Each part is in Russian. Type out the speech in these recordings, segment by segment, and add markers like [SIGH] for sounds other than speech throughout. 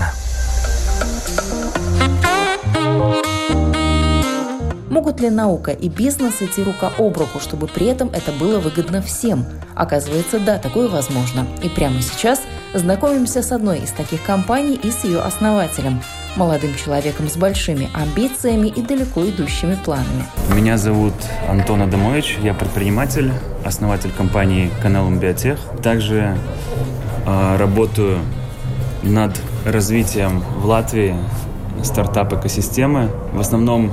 – Могут ли наука и бизнес идти рука об руку, чтобы при этом это было выгодно всем? Оказывается, да, такое возможно. И прямо сейчас знакомимся с одной из таких компаний и с ее основателем – молодым человеком с большими амбициями и далеко идущими планами. Меня зовут Антон Адамович, я предприниматель, основатель компании «Каналом Биотех». Также э, работаю над развитием в Латвии стартап-экосистемы. В основном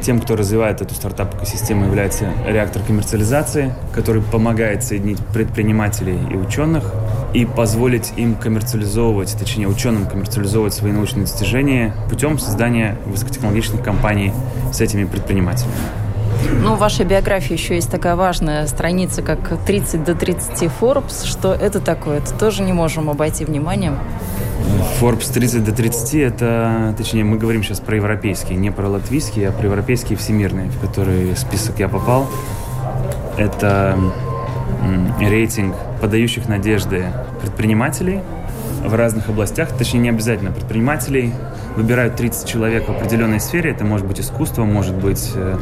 тем, кто развивает эту стартап-экосистему, является реактор коммерциализации, который помогает соединить предпринимателей и ученых и позволить им коммерциализовывать, точнее ученым коммерциализовывать свои научные достижения путем создания высокотехнологичных компаний с этими предпринимателями. Ну, в вашей биографии еще есть такая важная страница, как 30 до 30 Forbes. Что это такое? Это тоже не можем обойти вниманием. Forbes 30 до 30 это, точнее, мы говорим сейчас про европейские, не про латвийские, а про европейские всемирные, в которые список я попал. Это рейтинг подающих надежды предпринимателей в разных областях, точнее, не обязательно предпринимателей, выбирают 30 человек в определенной сфере. Это может быть искусство, может быть э,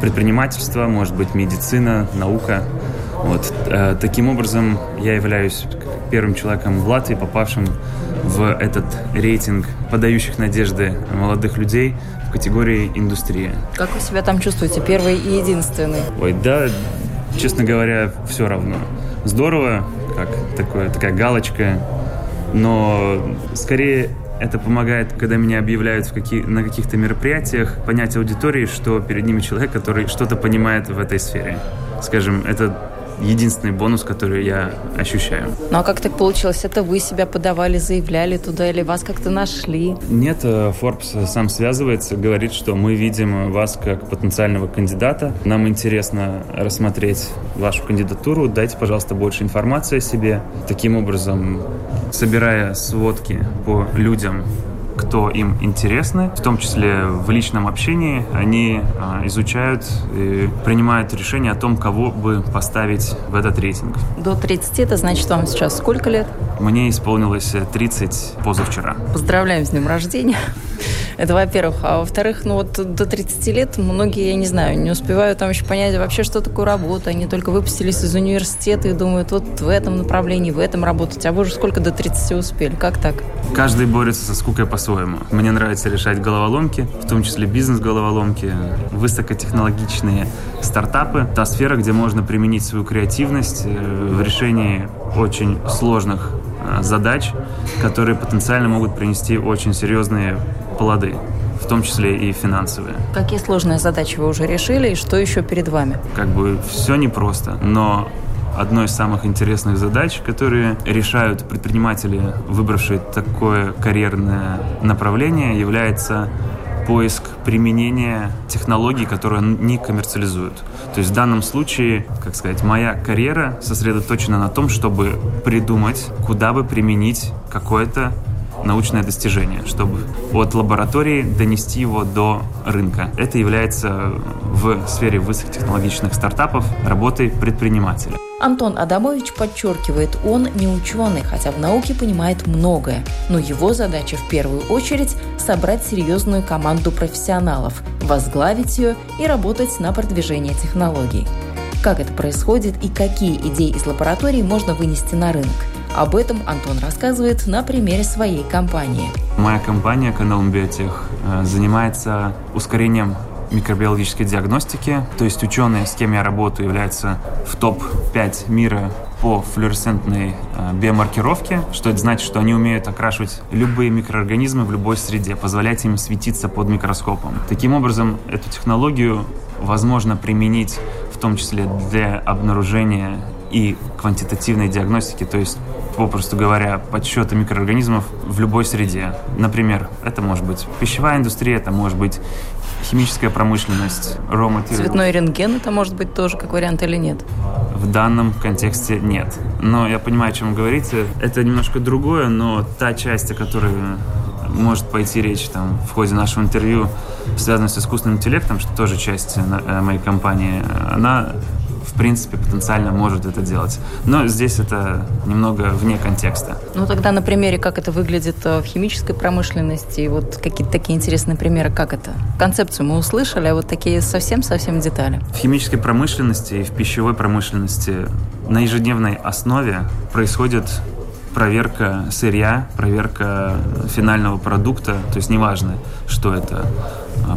предпринимательство, может быть медицина, наука. Вот. Э, таким образом, я являюсь первым человеком в Латвии, попавшим в этот рейтинг подающих надежды молодых людей в категории индустрия. Как вы себя там чувствуете, первый и единственный? Ой, да, честно говоря, все равно. Здорово, как такое, такая галочка, но скорее это помогает, когда меня объявляют в какие, на каких-то мероприятиях, понять аудитории, что перед ними человек, который что-то понимает в этой сфере. Скажем, это единственный бонус, который я ощущаю. Ну а как так получилось? Это вы себя подавали, заявляли туда или вас как-то нашли? Нет, э, Forbes сам связывается, говорит, что мы видим вас как потенциального кандидата. Нам интересно рассмотреть вашу кандидатуру. Дайте, пожалуйста, больше информации о себе. Таким образом, собирая сводки по людям, кто им интересны, в том числе в личном общении, они а, изучают и принимают решение о том, кого бы поставить в этот рейтинг. До 30 это значит вам сейчас сколько лет? Мне исполнилось 30 позавчера. Поздравляем с днем рождения. Это во-первых. А во-вторых, ну вот до 30 лет многие, я не знаю, не успевают там еще понять вообще, что такое работа. Они только выпустились из университета и думают, вот в этом направлении, в этом работать. А вы уже сколько до 30 успели? Как так? Каждый борется со скукой по-своему. Мне нравится решать головоломки, в том числе бизнес-головоломки, высокотехнологичные стартапы. Та сфера, где можно применить свою креативность э, в решении очень сложных э, задач, которые потенциально могут принести очень серьезные плоды в том числе и финансовые. Какие сложные задачи вы уже решили и что еще перед вами? Как бы все непросто, но одной из самых интересных задач, которые решают предприниматели, выбравшие такое карьерное направление, является поиск применения технологий, которые не коммерциализуют. То есть в данном случае, как сказать, моя карьера сосредоточена на том, чтобы придумать, куда бы применить какое-то научное достижение, чтобы от лаборатории донести его до рынка. Это является в сфере высокотехнологичных стартапов работой предпринимателя. Антон Адамович подчеркивает, он не ученый, хотя в науке понимает многое, но его задача в первую очередь – собрать серьезную команду профессионалов, возглавить ее и работать на продвижение технологий. Как это происходит и какие идеи из лаборатории можно вынести на рынок – об этом Антон рассказывает на примере своей компании. Моя компания «Канал Биотех» э, занимается ускорением микробиологической диагностики. То есть ученые, с кем я работаю, являются в топ-5 мира по флуоресцентной э, биомаркировке, что это значит, что они умеют окрашивать любые микроорганизмы в любой среде, позволять им светиться под микроскопом. Таким образом, эту технологию возможно применить в том числе для обнаружения и квантитативной диагностики, то есть попросту говоря, подсчета микроорганизмов в любой среде. Например, это может быть пищевая индустрия, это может быть химическая промышленность, raw material. Цветной рентген это может быть тоже как вариант или нет? в данном контексте нет. Но я понимаю, о чем вы говорите. Это немножко другое, но та часть, о которой может пойти речь там, в ходе нашего интервью, связанная с искусственным интеллектом, что тоже часть э, моей компании, она в принципе, потенциально может это делать. Но здесь это немного вне контекста. Ну, тогда на примере, как это выглядит э, в химической промышленности, вот какие-то такие интересные примеры, как это? Концепцию мы услышали, а вот такие совсем-совсем детали. В химической промышленности и в пищевой промышленности на ежедневной основе происходит проверка сырья, проверка финального продукта, то есть неважно, что это,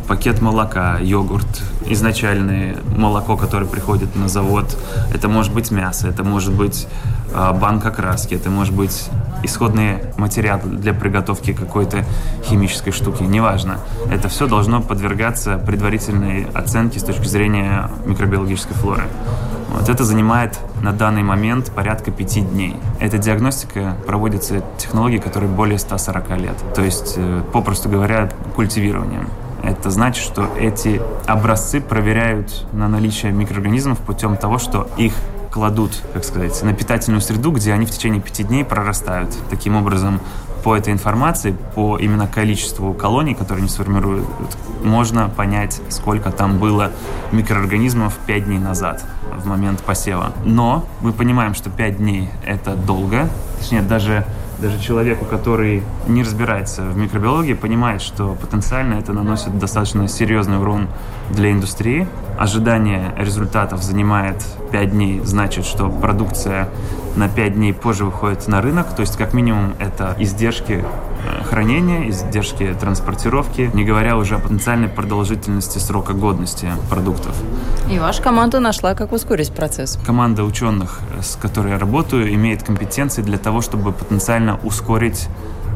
пакет молока, йогурт, изначальное молоко, которое приходит на завод, это может быть мясо, это может быть а, банка краски, это может быть исходный материал для приготовки какой-то химической штуки, неважно. Это все должно подвергаться предварительной оценке с точки зрения микробиологической флоры. Вот это занимает на данный момент порядка пяти дней. Эта диагностика проводится технологией, которой более 140 лет. То есть, э, попросту говоря, культивированием. Это значит, что эти образцы проверяют на наличие микроорганизмов путем того, что их кладут, как сказать, на питательную среду, где они в течение пяти дней прорастают. Таким образом, по этой информации, по именно количеству колоний, которые они сформируют, можно понять, сколько там было микроорганизмов пять дней назад в момент посева. Но мы понимаем, что 5 дней это долго. Точнее, даже, даже человеку, который не разбирается в микробиологии, понимает, что потенциально это наносит достаточно серьезный урон для индустрии. Ожидание результатов занимает 5 дней, значит, что продукция на 5 дней позже выходит на рынок. То есть, как минимум, это издержки э, хранения, издержки транспортировки, не говоря уже о потенциальной продолжительности срока годности продуктов. И ваша команда нашла, как ускорить процесс. Команда ученых, с которой я работаю, имеет компетенции для того, чтобы потенциально ускорить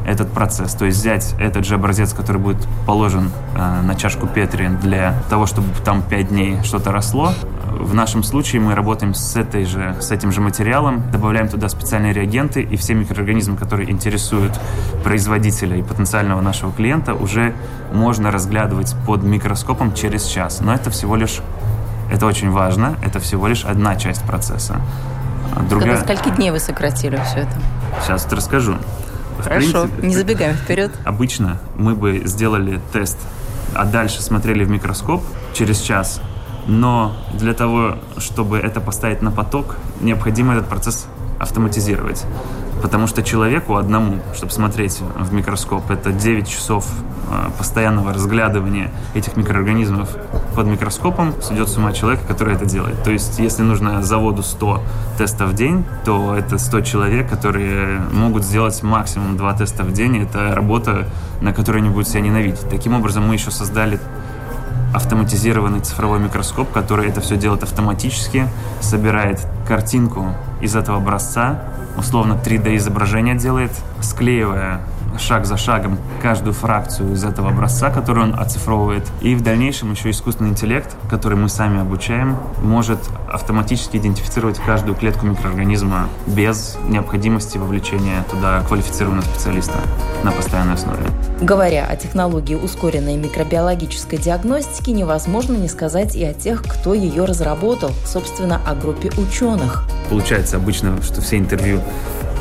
этот процесс. То есть взять этот же образец, который будет положен э, на чашку Петри для того, чтобы там 5 дней что-то росло. В нашем случае мы работаем с, этой же, с этим же материалом, добавляем туда специальные реагенты, и все микроорганизмы, которые интересуют производителя и потенциального нашего клиента, уже можно разглядывать под микроскопом через час. Но это всего лишь, это очень важно, это всего лишь одна часть процесса. Другая... До скольки дней вы сократили все это? Сейчас расскажу. Хорошо, принципе, не забегаем вперед. Обычно мы бы сделали тест, а дальше смотрели в микроскоп через час. Но для того, чтобы это поставить на поток, необходимо этот процесс автоматизировать. Потому что человеку одному, чтобы смотреть в микроскоп, это 9 часов а, постоянного разглядывания этих микроорганизмов под микроскопом сведет с ума человека, который это делает. То есть, если нужно заводу 100 тестов в день, то это 100 человек, которые могут сделать максимум 2 теста в день. Это работа, на которой они будут себя ненавидеть. Таким образом, мы еще создали автоматизированный цифровой микроскоп, который это все делает автоматически, собирает картинку из этого образца, условно 3D изображение делает, склеивая шаг за шагом каждую фракцию из этого образца, который он оцифровывает. И в дальнейшем еще искусственный интеллект, который мы сами обучаем, может автоматически идентифицировать каждую клетку микроорганизма без необходимости вовлечения туда квалифицированного специалиста на постоянной основе. Говоря о технологии ускоренной микробиологической диагностики, невозможно не сказать и о тех, кто ее разработал, собственно, о группе ученых. Получается обычно, что все интервью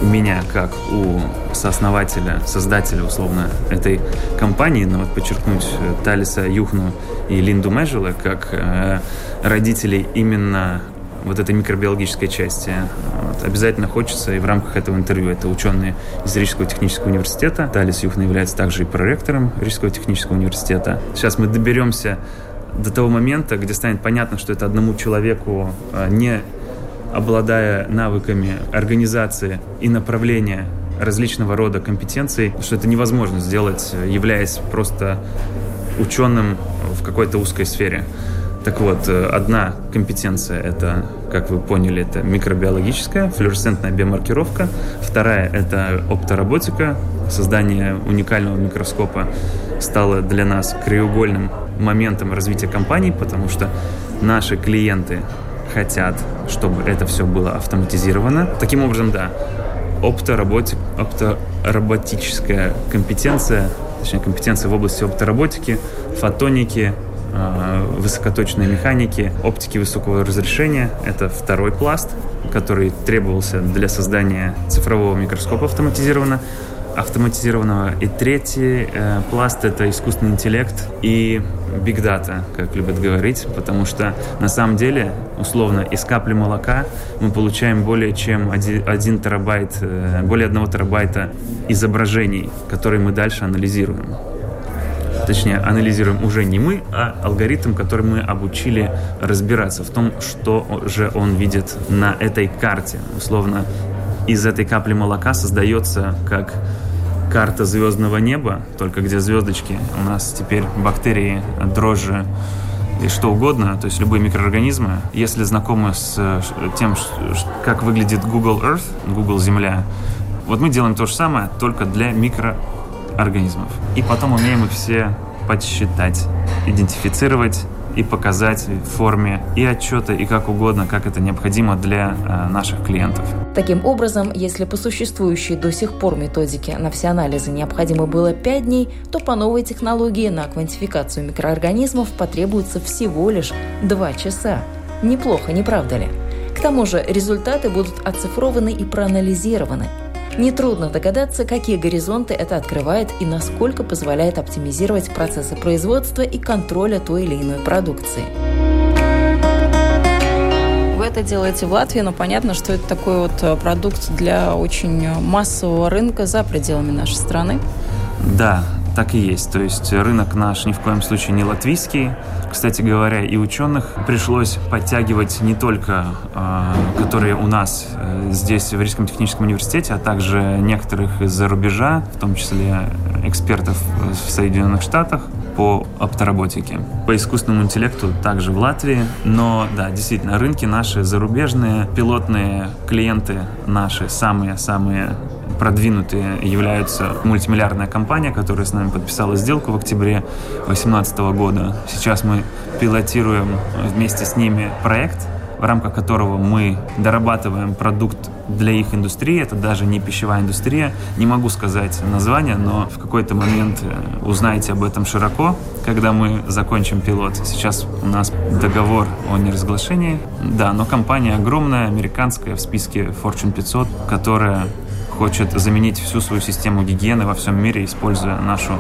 у меня, как у сооснователя, создателя, условно, этой компании, но вот подчеркнуть э, Талиса Юхну и Линду Межела, как э, родителей именно вот этой микробиологической части. Вот. Обязательно хочется и в рамках этого интервью. Это ученые из Рижского технического университета. Талис Юхна является также и проректором Рижского технического университета. Сейчас мы доберемся до того момента, где станет понятно, что это одному человеку э, не обладая навыками организации и направления различного рода компетенций, что это невозможно сделать, являясь просто ученым в какой-то узкой сфере. Так вот, одна компетенция — это, как вы поняли, это микробиологическая, флуоресцентная биомаркировка. Вторая — это оптороботика. Создание уникального микроскопа стало для нас краеугольным моментом развития компании, потому что наши клиенты хотят, чтобы это все было автоматизировано. Таким образом, да, оптороботик, оптороботическая компетенция, точнее, компетенция в области оптороботики, фотоники, э, высокоточной механики, оптики высокого разрешения. Это второй пласт, который требовался для создания цифрового микроскопа автоматизированно автоматизированного. И третий э, пласт — это искусственный интеллект и big data, как любят говорить, потому что на самом деле, условно, из капли молока мы получаем более чем один, один терабайт, э, более одного терабайта изображений, которые мы дальше анализируем. Точнее, анализируем уже не мы, а алгоритм, который мы обучили разбираться в том, что же он видит на этой карте. Условно, из этой капли молока создается как карта звездного неба, только где звездочки. У нас теперь бактерии, дрожжи и что угодно, то есть любые микроорганизмы. Если знакомы с тем, как выглядит Google Earth, Google Земля, вот мы делаем то же самое, только для микроорганизмов. И потом умеем их все подсчитать, идентифицировать и показать в форме и отчета, и как угодно, как это необходимо для э, наших клиентов. Таким образом, если по существующей до сих пор методике на все анализы необходимо было 5 дней, то по новой технологии на квантификацию микроорганизмов потребуется всего лишь 2 часа. Неплохо, не правда ли? К тому же результаты будут оцифрованы и проанализированы – Нетрудно догадаться, какие горизонты это открывает и насколько позволяет оптимизировать процессы производства и контроля той или иной продукции. Это делаете в Латвии, но понятно, что это такой вот э, продукт для очень массового рынка за пределами нашей страны. Да, так и есть. То есть рынок наш ни в коем случае не латвийский. Кстати говоря, и ученых пришлось подтягивать не только, э, которые у нас э, здесь в Рижском техническом университете, а также некоторых из-за рубежа, в том числе экспертов в Соединенных Штатах по оптороботике. По искусственному интеллекту также в Латвии. Но да, действительно, рынки наши зарубежные, пилотные клиенты наши самые-самые продвинутые являются мультимиллиардная компания, которая с нами подписала сделку в октябре 2018 года. Сейчас мы пилотируем вместе с ними проект, в рамках которого мы дорабатываем продукт для их индустрии. Это даже не пищевая индустрия. Не могу сказать название, но в какой-то момент э, узнаете об этом широко, когда мы закончим пилот. Сейчас у нас договор о неразглашении. Да, но компания огромная, американская, в списке Fortune 500, которая хочет заменить всю свою систему гигиены во всем мире, используя нашу,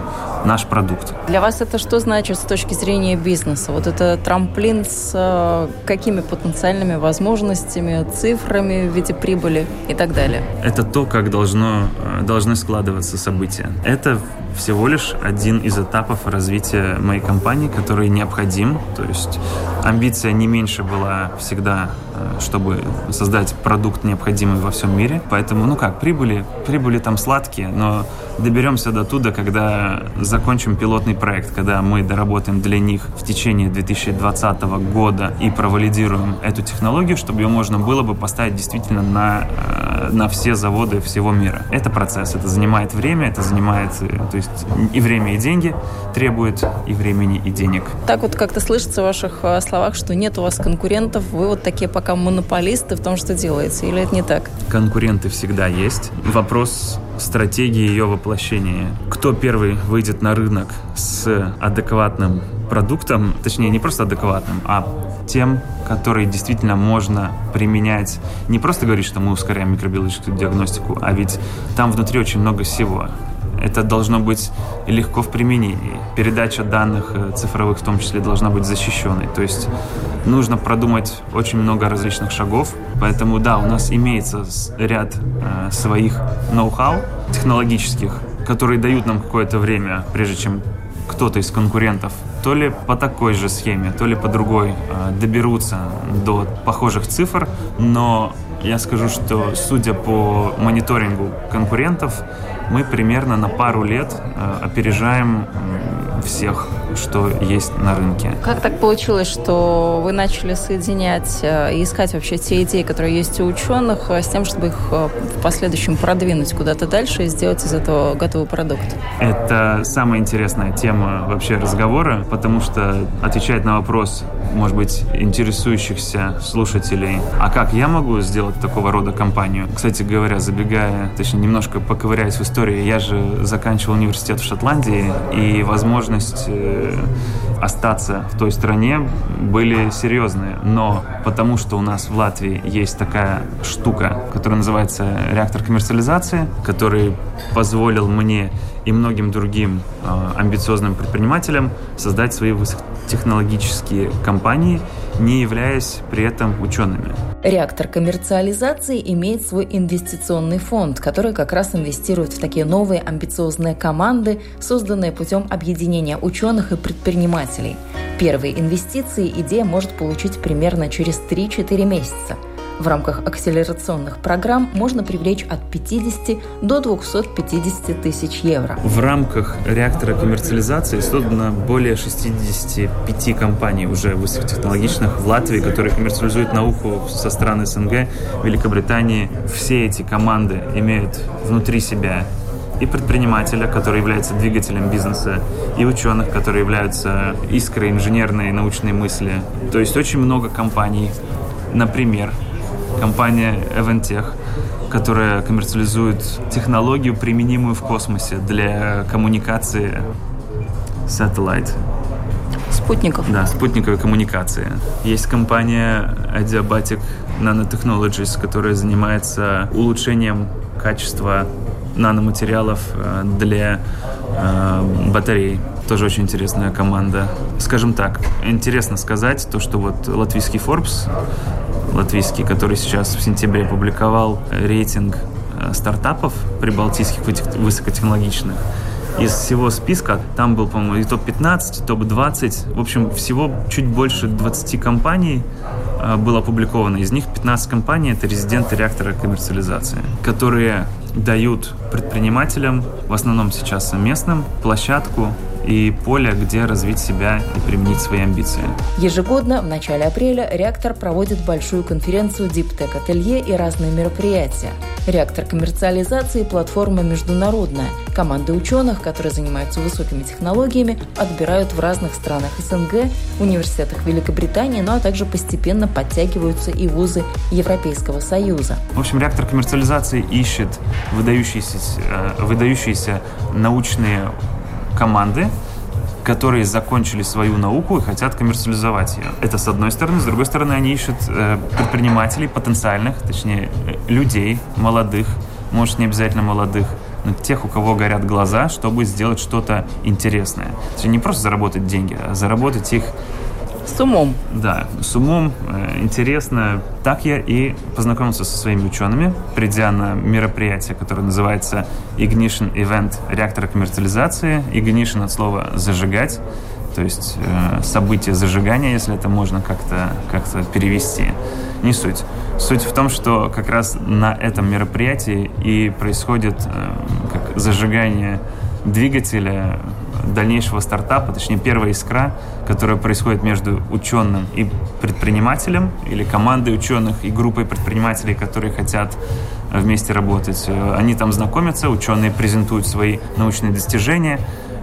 наш продукт. Для вас это что значит с точки зрения бизнеса? Вот это трамплин с э, какими потенциальными возможностями, цифрами в виде прибыли и так далее? Это то, как должно, э, должны складываться события. Это всего лишь один из этапов развития моей компании, который необходим. То есть амбиция не меньше была всегда, э, чтобы создать продукт необходимый во всем мире. Поэтому, ну как, прибыли, прибыли там сладкие, но доберемся до туда, когда закончим пилотный проект, когда мы доработаем для них в течение 2020 года и провалидируем эту технологию, чтобы ее можно было бы поставить действительно на, э, на все заводы всего мира. Это процесс, это занимает время, это занимает, э, то есть и время, и деньги требует, и времени, и денег. Так вот как-то слышится в ваших э, словах, что нет у вас конкурентов, вы вот такие пока монополисты в том, что делаете, или это не так? Конкуренты всегда есть. Вопрос стратегии ее воплощения. Кто первый выйдет на рынок с адекватным продуктом, точнее, не просто адекватным, а тем, который действительно можно применять. Не просто говорить, что мы ускоряем микробиологическую диагностику, а ведь там внутри очень много всего. Это должно быть легко в применении. Передача данных э, цифровых в том числе должна быть защищенной. То есть нужно продумать очень много различных шагов. Поэтому да, у нас имеется ряд э, своих ноу-хау технологических, которые дают нам какое-то время, прежде чем кто-то из конкурентов то ли по такой же схеме, то ли по другой э, доберутся до похожих цифр, но я скажу, что судя по мониторингу конкурентов, мы примерно на пару лет э, опережаем всех, что есть на рынке. Как так получилось, что вы начали соединять э, и искать вообще те идеи, которые есть у ученых, э, с тем, чтобы их в последующем продвинуть куда-то дальше и сделать из этого готовый продукт? Это самая интересная тема вообще разговора, потому что отвечает на вопрос, может быть, интересующихся слушателей, а как я могу сделать такого рода компанию? Кстати говоря, забегая, точнее, немножко поковыряясь в истории. Я же заканчивал университет в Шотландии, и возможность э, остаться в той стране, были серьезные. Но потому что у нас в Латвии есть такая штука, которая называется реактор коммерциализации, который позволил мне и многим другим э, амбициозным предпринимателям создать свои высокотехнологические компании, не являясь при этом учеными. Реактор коммерциализации имеет свой инвестиционный фонд, который как раз инвестирует в такие новые амбициозные команды, созданные путем объединения ученых и предпринимателей. Первые инвестиции идея может получить примерно через 3-4 месяца – в рамках акселерационных программ можно привлечь от 50 до 250 тысяч евро. В рамках реактора коммерциализации создано более 65 компаний уже высокотехнологичных в Латвии, которые коммерциализуют науку со стран СНГ, Великобритании. Все эти команды имеют внутри себя и предпринимателя, который является двигателем бизнеса, и ученых, которые являются искрой инженерной и научной мысли. То есть очень много компаний, например, компания Eventech, которая коммерциализует технологию, применимую в космосе для коммуникации Satellite. Спутников? Да, спутниковой коммуникации. Есть компания Adiabatic Nanotechnologies, которая занимается улучшением качества наноматериалов э, для э, батарей. Тоже очень интересная команда. Скажем так, интересно сказать то, что вот латвийский Forbes латвийский, который сейчас в сентябре опубликовал рейтинг э, стартапов прибалтийских высокотехнологичных. Из всего списка там был, по-моему, и топ-15, и топ-20. В общем, всего чуть больше 20 компаний э, было опубликовано. Из них 15 компаний — это резиденты реактора коммерциализации, которые дают предпринимателям, в основном сейчас местным, площадку и поле, где развить себя и применить свои амбиции. Ежегодно в начале апреля реактор проводит большую конференцию Диптек Ателье и разные мероприятия. Реактор коммерциализации – платформа международная. Команды ученых, которые занимаются высокими технологиями, отбирают в разных странах СНГ, университетах Великобритании, ну а также постепенно подтягиваются и вузы Европейского Союза. В общем, реактор коммерциализации ищет выдающиеся, э, выдающиеся научные команды, которые закончили свою науку и хотят коммерциализовать ее. Это с одной стороны. С другой стороны, они ищут э, предпринимателей, потенциальных, точнее, э, людей, молодых, может, не обязательно молодых, но тех, у кого горят глаза, чтобы сделать что-то интересное. То есть не просто заработать деньги, а заработать их с умом. Да, с умом. Э, интересно. Так я и познакомился со своими учеными, придя на мероприятие, которое называется Ignition Event реактора коммерциализации. Ignition от слова «зажигать», то есть э, событие зажигания, если это можно как-то как перевести. Не суть. Суть в том, что как раз на этом мероприятии и происходит э, как зажигание двигателя дальнейшего стартапа, точнее первая искра, которая происходит между ученым и предпринимателем или командой ученых и группой предпринимателей, которые хотят вместе работать. Они там знакомятся, ученые презентуют свои научные достижения,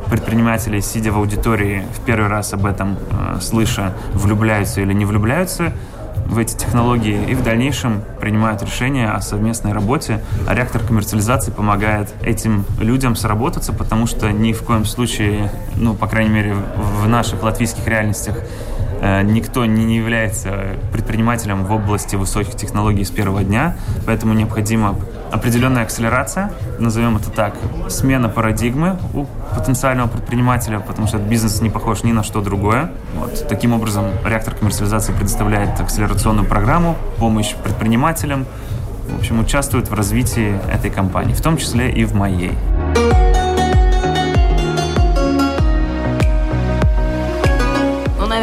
предприниматели, сидя в аудитории, в первый раз об этом э, слыша, влюбляются или не влюбляются – в эти технологии и в дальнейшем принимают решения о совместной работе. А реактор коммерциализации помогает этим людям сработаться, потому что ни в коем случае, ну, по крайней мере, в наших латвийских реальностях Э, никто не является предпринимателем в области высоких технологий с первого дня, поэтому необходима определенная акселерация, назовем это так, смена парадигмы у потенциального предпринимателя, потому что этот бизнес не похож ни на что другое. Вот. Таким образом, реактор коммерциализации предоставляет акселерационную программу, помощь предпринимателям, в общем, участвует в развитии этой компании, в том числе и в моей.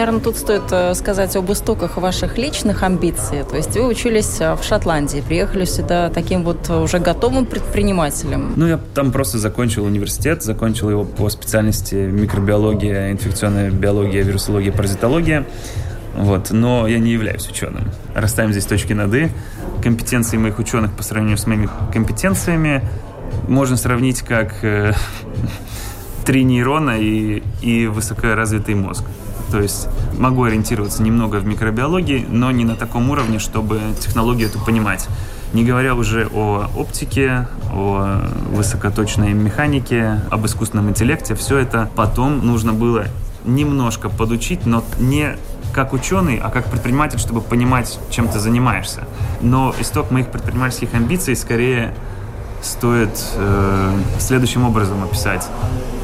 Наверное, тут стоит э, сказать об истоках ваших личных амбиций. То есть вы учились э, в Шотландии, приехали сюда таким вот уже готовым предпринимателем. Ну, я там просто закончил университет, закончил его по специальности микробиология, инфекционная биология, вирусология, паразитология. Вот. Но я не являюсь ученым. Расставим здесь точки над «и». Компетенции моих ученых по сравнению с моими компетенциями можно сравнить как э, [LAUGHS] три нейрона и, и высокоразвитый мозг. То есть могу ориентироваться немного в микробиологии, но не на таком уровне, чтобы технологию эту понимать. Не говоря уже о оптике, о высокоточной механике, об искусственном интеллекте, все это потом нужно было немножко подучить, но не как ученый, а как предприниматель, чтобы понимать, чем ты занимаешься. Но исток моих предпринимательских амбиций скорее стоит э, следующим образом описать.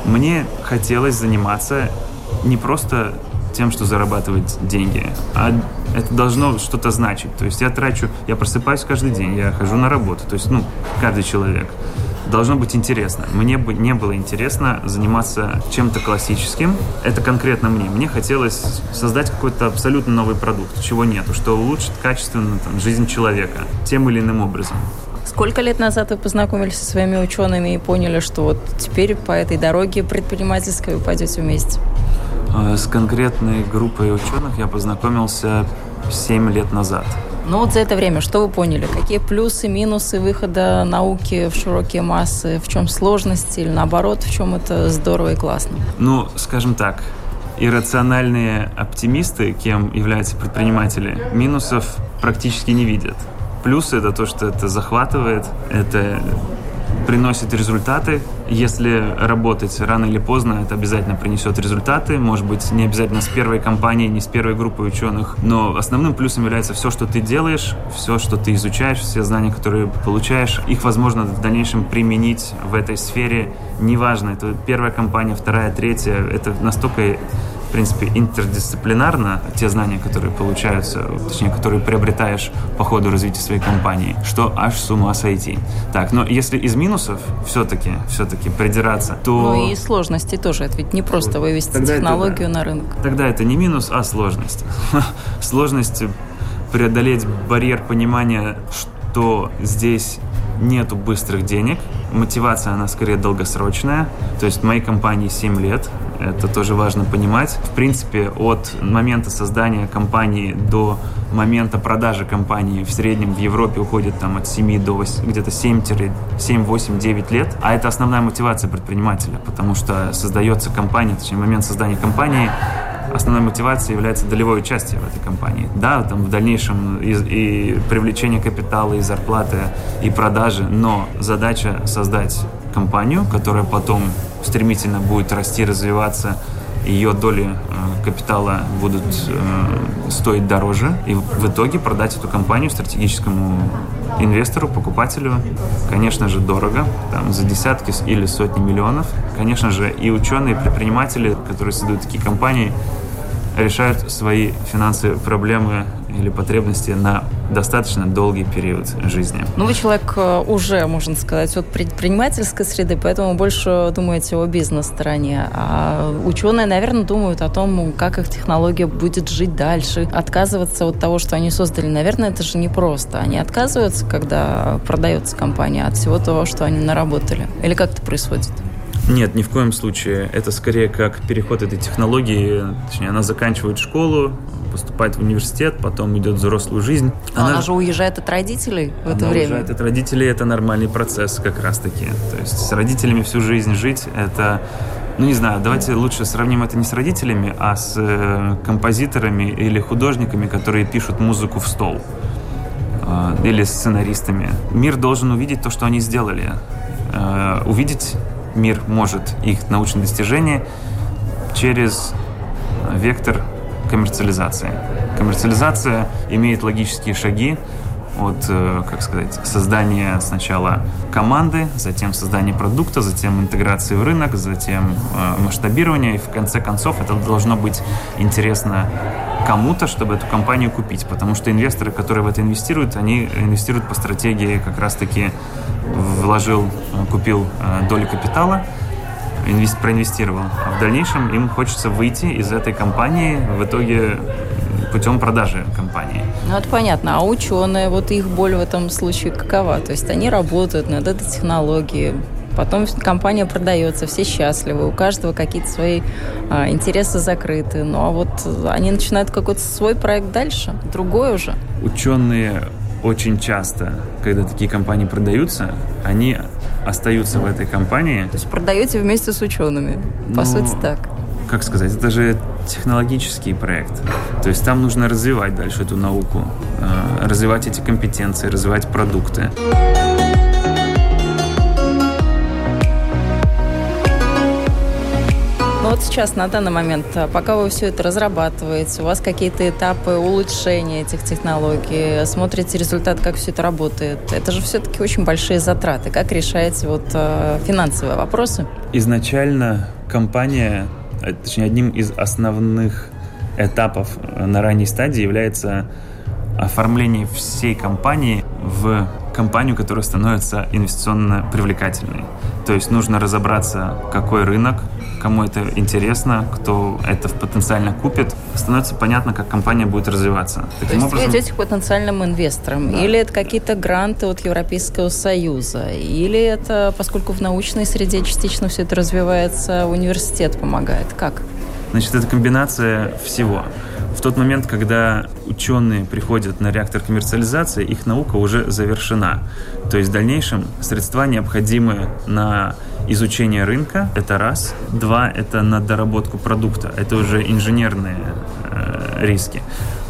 Мне хотелось заниматься не просто тем, что зарабатывать деньги, а это должно что-то значить. То есть я трачу, я просыпаюсь каждый день, я хожу на работу, то есть, ну, каждый человек. Должно быть интересно. Мне бы не было интересно заниматься чем-то классическим. Это конкретно мне. Мне хотелось создать какой-то абсолютно новый продукт, чего нету, что улучшит качественно там, жизнь человека тем или иным образом. Сколько лет назад вы познакомились со своими учеными и поняли, что вот теперь по этой дороге предпринимательской вы пойдете вместе? А, с конкретной группой ученых я познакомился 7 лет назад. Ну вот за это время что вы поняли? Какие плюсы, минусы выхода науки в широкие массы? В чем сложности или наоборот, в чем это здорово и классно? Ну, скажем так, иррациональные оптимисты, кем являются предприниматели, минусов практически не видят. Плюсы это то, что это захватывает, это приносит результаты. Если работать рано или поздно, это обязательно принесет результаты. Может быть, не обязательно с первой компанией, не с первой группой ученых. Но основным плюсом является все, что ты делаешь, все, что ты изучаешь, все знания, которые получаешь. Их возможно в дальнейшем применить в этой сфере. Неважно, это первая компания, вторая, третья. Это настолько принципе, интердисциплинарно те знания, которые получаются, точнее, которые приобретаешь по ходу развития своей компании, что аж с ума сойти. Так, но если из минусов все-таки, все-таки придираться, то... Ну и сложности тоже, это ведь не просто вывести Тогда технологию это, на рынок. Тогда это не минус, а сложность. [LAUGHS] Сложность преодолеть барьер понимания, что здесь нету быстрых денег. Мотивация, она скорее долгосрочная. То есть моей компании 7 лет. Это тоже важно понимать. В принципе, от момента создания компании до момента продажи компании в среднем в Европе уходит там от 7 до 8, где-то 7, 7, 8, 9 лет. А это основная мотивация предпринимателя, потому что создается компания, точнее, момент создания компании основной мотивацией является долевое участие в этой компании. Да, там в дальнейшем и, и привлечение капитала, и зарплаты, и продажи, но задача создать компанию, которая потом стремительно будет расти, развиваться, ее доли э, капитала будут э, стоить дороже, и в итоге продать эту компанию стратегическому инвестору, покупателю, конечно же, дорого, там, за десятки или сотни миллионов. Конечно же, и ученые, и предприниматели, которые создают такие компании, решают свои финансовые проблемы или потребности на достаточно долгий период жизни. Ну, вы человек э, уже, можно сказать, от предпринимательской среды, поэтому больше думаете о бизнес-стороне. А ученые, наверное, думают о том, как их технология будет жить дальше. Отказываться от того, что они создали, наверное, это же непросто. Они отказываются, когда продается компания от всего того, что они наработали. Или как это происходит? Нет, ни в коем случае. Это скорее как переход этой технологии. Точнее, она заканчивает школу, поступает в университет, потом идет взрослую жизнь. она, она же уезжает от родителей в это она время. Уезжает от родителей, это нормальный процесс как раз-таки. То есть с родителями всю жизнь жить, это ну не знаю, давайте лучше сравним это не с родителями, а с э, композиторами или художниками, которые пишут музыку в стол э, или сценаристами. Мир должен увидеть то, что они сделали, э, увидеть мир может их научные достижения через вектор коммерциализации. Коммерциализация имеет логические шаги от, э, как сказать, создания сначала команды, затем создания продукта, затем интеграции в рынок, затем э, масштабирования, и в конце концов это должно быть интересно кому-то, чтобы эту компанию купить, потому что инвесторы, которые в это инвестируют, они инвестируют по стратегии как раз-таки вложил, э, купил долю капитала, инвест, проинвестировал. А в дальнейшем им хочется выйти из этой компании в итоге путем продажи компании. Ну, это понятно. А ученые, вот их боль в этом случае какова? То есть они работают над этой технологией, потом компания продается, все счастливы, у каждого какие-то свои а, интересы закрыты. Ну а вот они начинают какой-то свой проект дальше, другой уже. Ученые очень часто, когда такие компании продаются, они остаются в этой компании. То есть продаете вместе с учеными, по ну, сути так. Как сказать, это же технологический проект. То есть там нужно развивать дальше эту науку, э, развивать эти компетенции, развивать продукты. Ну вот сейчас, на данный момент, а, пока вы все это разрабатываете, у вас какие-то этапы улучшения этих технологий, смотрите результат, как все это работает, это же все-таки очень большие затраты. Как решаете вот а, финансовые вопросы? Изначально компания, э, точнее, одним из основных этапов э, на ранней стадии является оформление всей компании в компанию, которая становится инвестиционно привлекательной. То есть нужно разобраться, какой рынок, кому это интересно, кто это потенциально купит, становится понятно, как компания будет развиваться. Таким То есть образом... вы идете к потенциальным инвесторам? Да. Или это какие-то гранты от Европейского Союза? Или это, поскольку в научной среде частично все это развивается, университет помогает? Как? Значит, это комбинация всего. В тот момент, когда ученые приходят на реактор коммерциализации, их наука уже завершена. То есть в дальнейшем средства необходимы на изучение рынка, это раз. Два, это на доработку продукта, это уже инженерные э, риски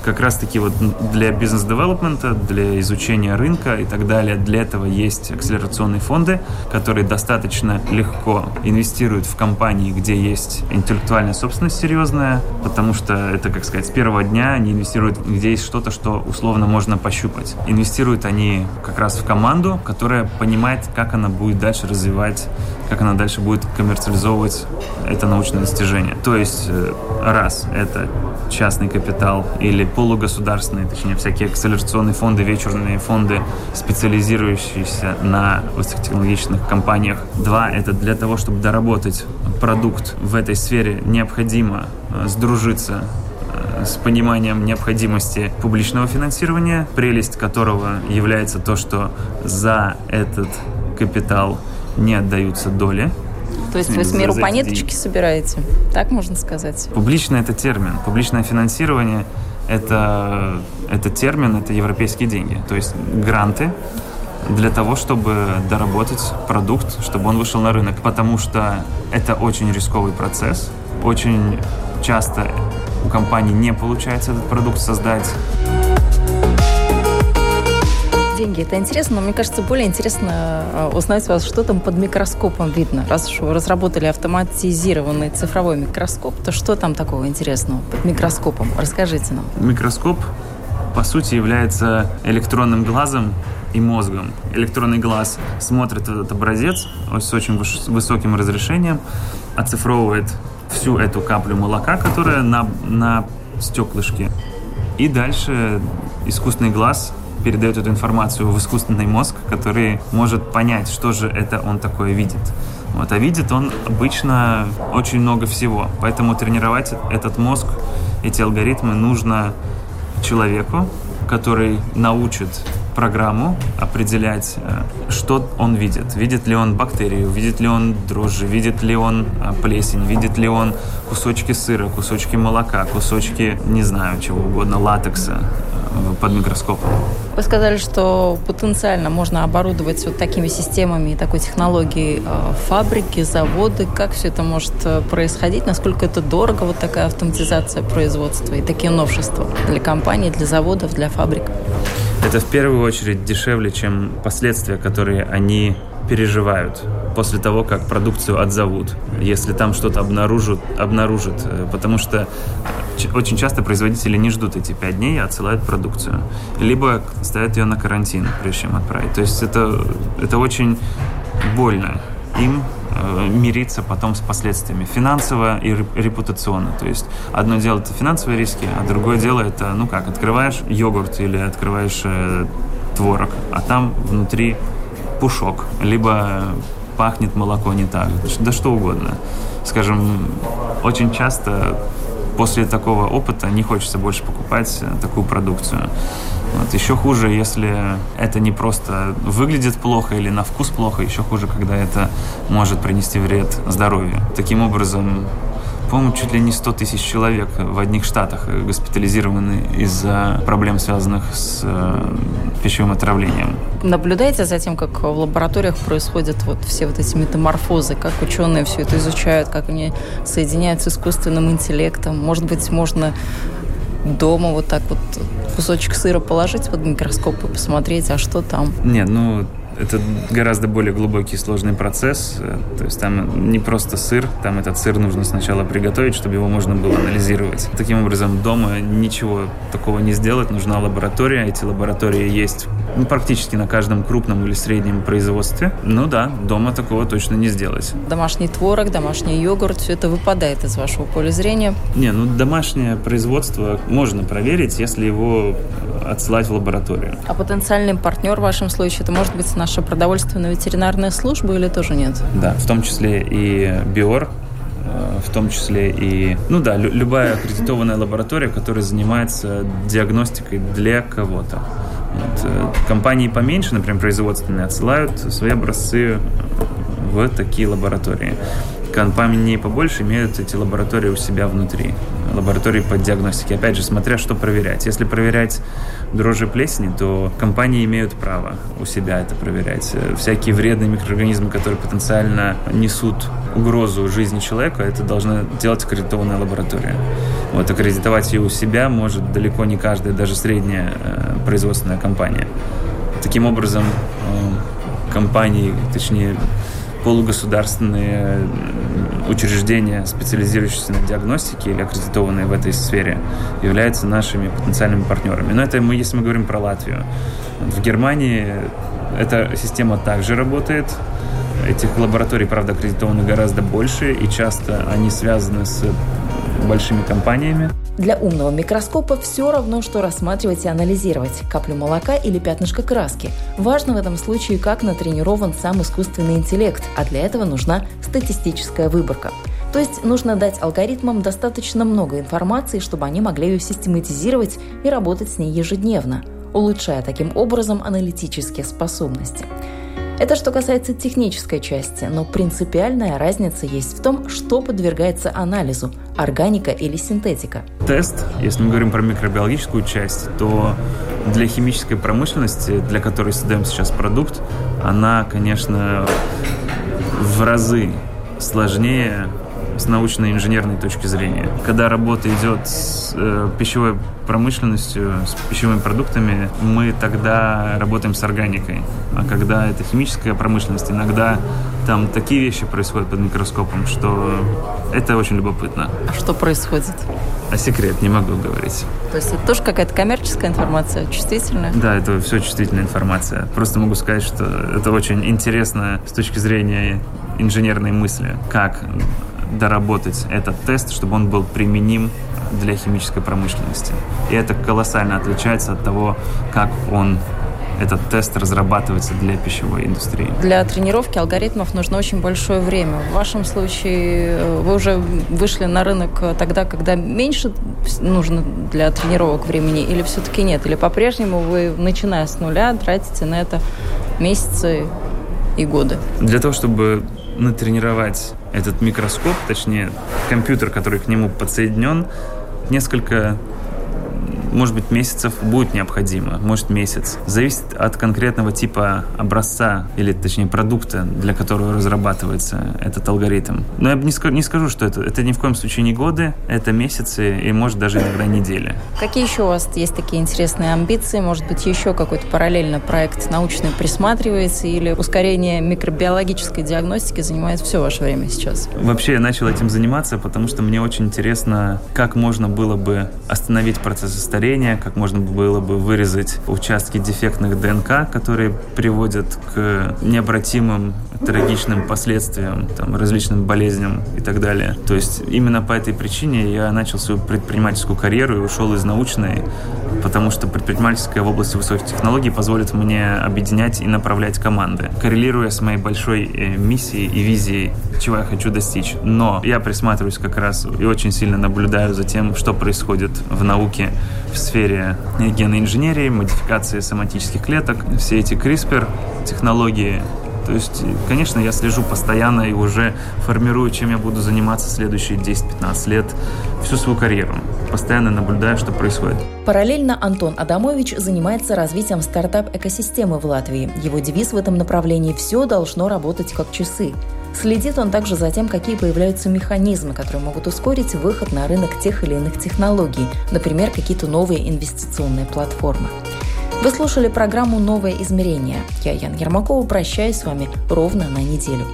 как раз-таки вот для бизнес-девелопмента, для изучения рынка и так далее, для этого есть акселерационные фонды, которые достаточно легко инвестируют в компании, где есть интеллектуальная собственность серьезная, потому что это, как сказать, с первого дня они инвестируют, где есть что-то, что условно можно пощупать. Инвестируют они как раз в команду, которая понимает, как она будет дальше развивать, как она дальше будет коммерциализовывать это научное достижение. То есть, э, раз, это частный капитал или полугосударственные, точнее, всякие акселерационные фонды, вечерные фонды, специализирующиеся на высокотехнологичных компаниях. Два, это для того, чтобы доработать продукт в этой сфере, необходимо э, сдружиться э, с пониманием необходимости публичного финансирования, прелесть которого является то, что за этот капитал не отдаются доли, то есть вы с миру по ниточке собираете? Так можно сказать? Публичное – это термин. Публичное финансирование это, это термин, это европейские деньги. То есть гранты для того, чтобы доработать продукт, чтобы он вышел на рынок. Потому что это очень рисковый процесс. Очень часто у компании не получается этот продукт создать деньги. Это интересно, но мне кажется, более интересно э, узнать вас, что там под микроскопом видно. Раз уж вы разработали автоматизированный цифровой микроскоп, то что там такого интересного под микроскопом? Расскажите нам. Микроскоп, по сути, является электронным глазом и мозгом. Электронный глаз смотрит этот образец с очень высоким разрешением, оцифровывает всю эту каплю молока, которая на, на стеклышке. И дальше искусственный глаз передает эту информацию в искусственный мозг, который может понять, что же это он такое видит. Вот, а видит он обычно очень много всего. Поэтому тренировать этот мозг, эти алгоритмы нужно человеку, который научит программу определять, э, что он видит. Видит ли он бактерию, видит ли он дрожжи, видит ли он э, плесень, видит ли он кусочки сыра, кусочки молока, кусочки, не знаю, чего угодно, латекса под микроскопом. Вы сказали, что потенциально можно оборудовать вот такими системами и такой технологией фабрики, заводы. Как все это может происходить? Насколько это дорого, вот такая автоматизация производства и такие новшества для компаний, для заводов, для фабрик? Это в первую очередь дешевле, чем последствия, которые они переживают после того, как продукцию отзовут, если там что-то обнаружат, обнаружат. Э, потому что очень часто производители не ждут эти пять дней, а отсылают продукцию. Либо ставят ее на карантин, прежде чем отправить. То есть это, это очень больно им э, мириться потом с последствиями финансово и репутационно. То есть одно дело это финансовые риски, а другое дело это, ну как, открываешь йогурт или открываешь э, творог, а там внутри пушок, либо пахнет молоко не так, да что угодно. Скажем, очень часто после такого опыта не хочется больше покупать э, такую продукцию. Вот. Еще хуже, если это не просто выглядит плохо или на вкус плохо, еще хуже, когда это может принести вред здоровью. Таким образом, по-моему, чуть ли не 100 тысяч человек в одних штатах госпитализированы из-за проблем, связанных с э, пищевым отравлением. Наблюдаете за тем, как в лабораториях происходят вот все вот эти метаморфозы, как ученые все это изучают, как они соединяются с искусственным интеллектом? Может быть, можно дома вот так вот кусочек сыра положить под микроскоп и посмотреть, а что там? Нет, ну Это гораздо более глубокий и сложный процесс. То есть там не просто сыр, там этот сыр нужно сначала приготовить, чтобы его можно было анализировать. Таким образом, дома ничего такого не сделать. Нужна лаборатория. Эти лаборатории есть ну, практически на каждом крупном или среднем производстве. Ну да, дома такого точно не сделать. Домашний творог, домашний йогурт, все это выпадает из вашего поля зрения? Не, ну домашнее производство можно проверить, если его отсылать в лабораторию. А потенциальный партнер в вашем случае, это может быть наша продовольственная ветеринарная служба или тоже нет? Да, в том числе и БИОР, э, в том числе и, ну да, любая аккредитованная лаборатория, которая занимается диагностикой для кого-то. Вот. Э, компании поменьше, например, производственные, отсылают свои образцы в такие лаборатории. Компании побольше имеют эти лаборатории у себя внутри. Лаборатории по диагностике. Опять же, смотря что проверять. Если проверять дрожжи плесени, то компании имеют право у себя это проверять. Всякие вредные микроорганизмы, которые потенциально несут угрозу жизни человека, это должна делать аккредитованная лаборатория. Вот аккредитовать ее у себя может далеко не каждая, даже средняя э, производственная компания. Таким образом, э, компании, точнее, полугосударственные учреждения, специализирующиеся на диагностике или аккредитованные в этой сфере, являются нашими потенциальными партнерами. Но это мы, если мы говорим про Латвию. В Германии эта система также работает. Этих лабораторий, правда, аккредитованы гораздо больше, и часто они связаны с большими компаниями. Для умного микроскопа все равно, что рассматривать и анализировать – каплю молока или пятнышко краски. Важно в этом случае, как натренирован сам искусственный интеллект, а для этого нужна статистическая выборка. То есть нужно дать алгоритмам достаточно много информации, чтобы они могли ее систематизировать и работать с ней ежедневно, улучшая таким образом аналитические способности. Это что касается технической части, но принципиальная разница есть в том, что подвергается анализу – органика или синтетика. Тест, если мы говорим про микробиологическую часть, то для химической промышленности, для которой создаем сейчас продукт, она, конечно, в разы сложнее с научно-инженерной точки зрения. Когда работа идет с э, пищевой промышленностью, с пищевыми продуктами, мы тогда работаем с органикой. А когда это химическая промышленность, иногда там такие вещи происходят под микроскопом, что это очень любопытно. А что происходит? А секрет не могу говорить. То есть это тоже какая-то коммерческая информация, чувствительная? Да, это все чувствительная информация. Просто могу сказать, что это очень интересно с точки зрения инженерной мысли, как доработать этот тест, чтобы он был применим для химической промышленности. И это колоссально отличается от того, как он этот тест разрабатывается для пищевой индустрии. Для тренировки алгоритмов нужно очень большое время. В вашем случае э, вы уже вышли на рынок тогда, когда меньше нужно для тренировок времени, или все-таки нет? Или по-прежнему вы, начиная с нуля, тратите на это месяцы и годы? Для того, чтобы натренировать этот микроскоп, точнее компьютер, который к нему подсоединен, несколько может быть, месяцев будет необходимо, может, месяц. Зависит от конкретного типа образца, или, точнее, продукта, для которого разрабатывается этот алгоритм. Но я бы не, скажу, не скажу, что это, это ни в коем случае не годы, это месяцы и, может, даже иногда недели. Какие еще у вас есть такие интересные амбиции? Может быть, еще какой-то параллельно проект научный присматривается или ускорение микробиологической диагностики занимает все ваше время сейчас? Вообще, я начал этим заниматься, потому что мне очень интересно, как можно было бы остановить процесс старения старения, как можно было бы вырезать участки дефектных ДНК, которые приводят к необратимым трагичным последствиям, там, различным болезням и так далее. То есть именно по этой причине я начал свою предпринимательскую карьеру и ушел из научной, потому что предпринимательская в области высоких технологий позволит мне объединять и направлять команды, коррелируя с моей большой э, миссией и визией, чего я хочу достичь. Но я присматриваюсь как раз и очень сильно наблюдаю за тем, что происходит в науке в сфере генной инженерии, модификации соматических клеток, все эти CRISPR технологии. То есть, конечно, я слежу постоянно и уже формирую, чем я буду заниматься следующие 10-15 лет, всю свою карьеру. Постоянно наблюдаю, что происходит. Параллельно Антон Адамович занимается развитием стартап-экосистемы в Латвии. Его девиз в этом направлении «Все должно работать как часы». Следит он также за тем, какие появляются механизмы, которые могут ускорить выход на рынок тех или иных технологий, например, какие-то новые инвестиционные платформы. Вы слушали программу «Новое измерение». Я, Ян Ермакова, прощаюсь с вами ровно на неделю.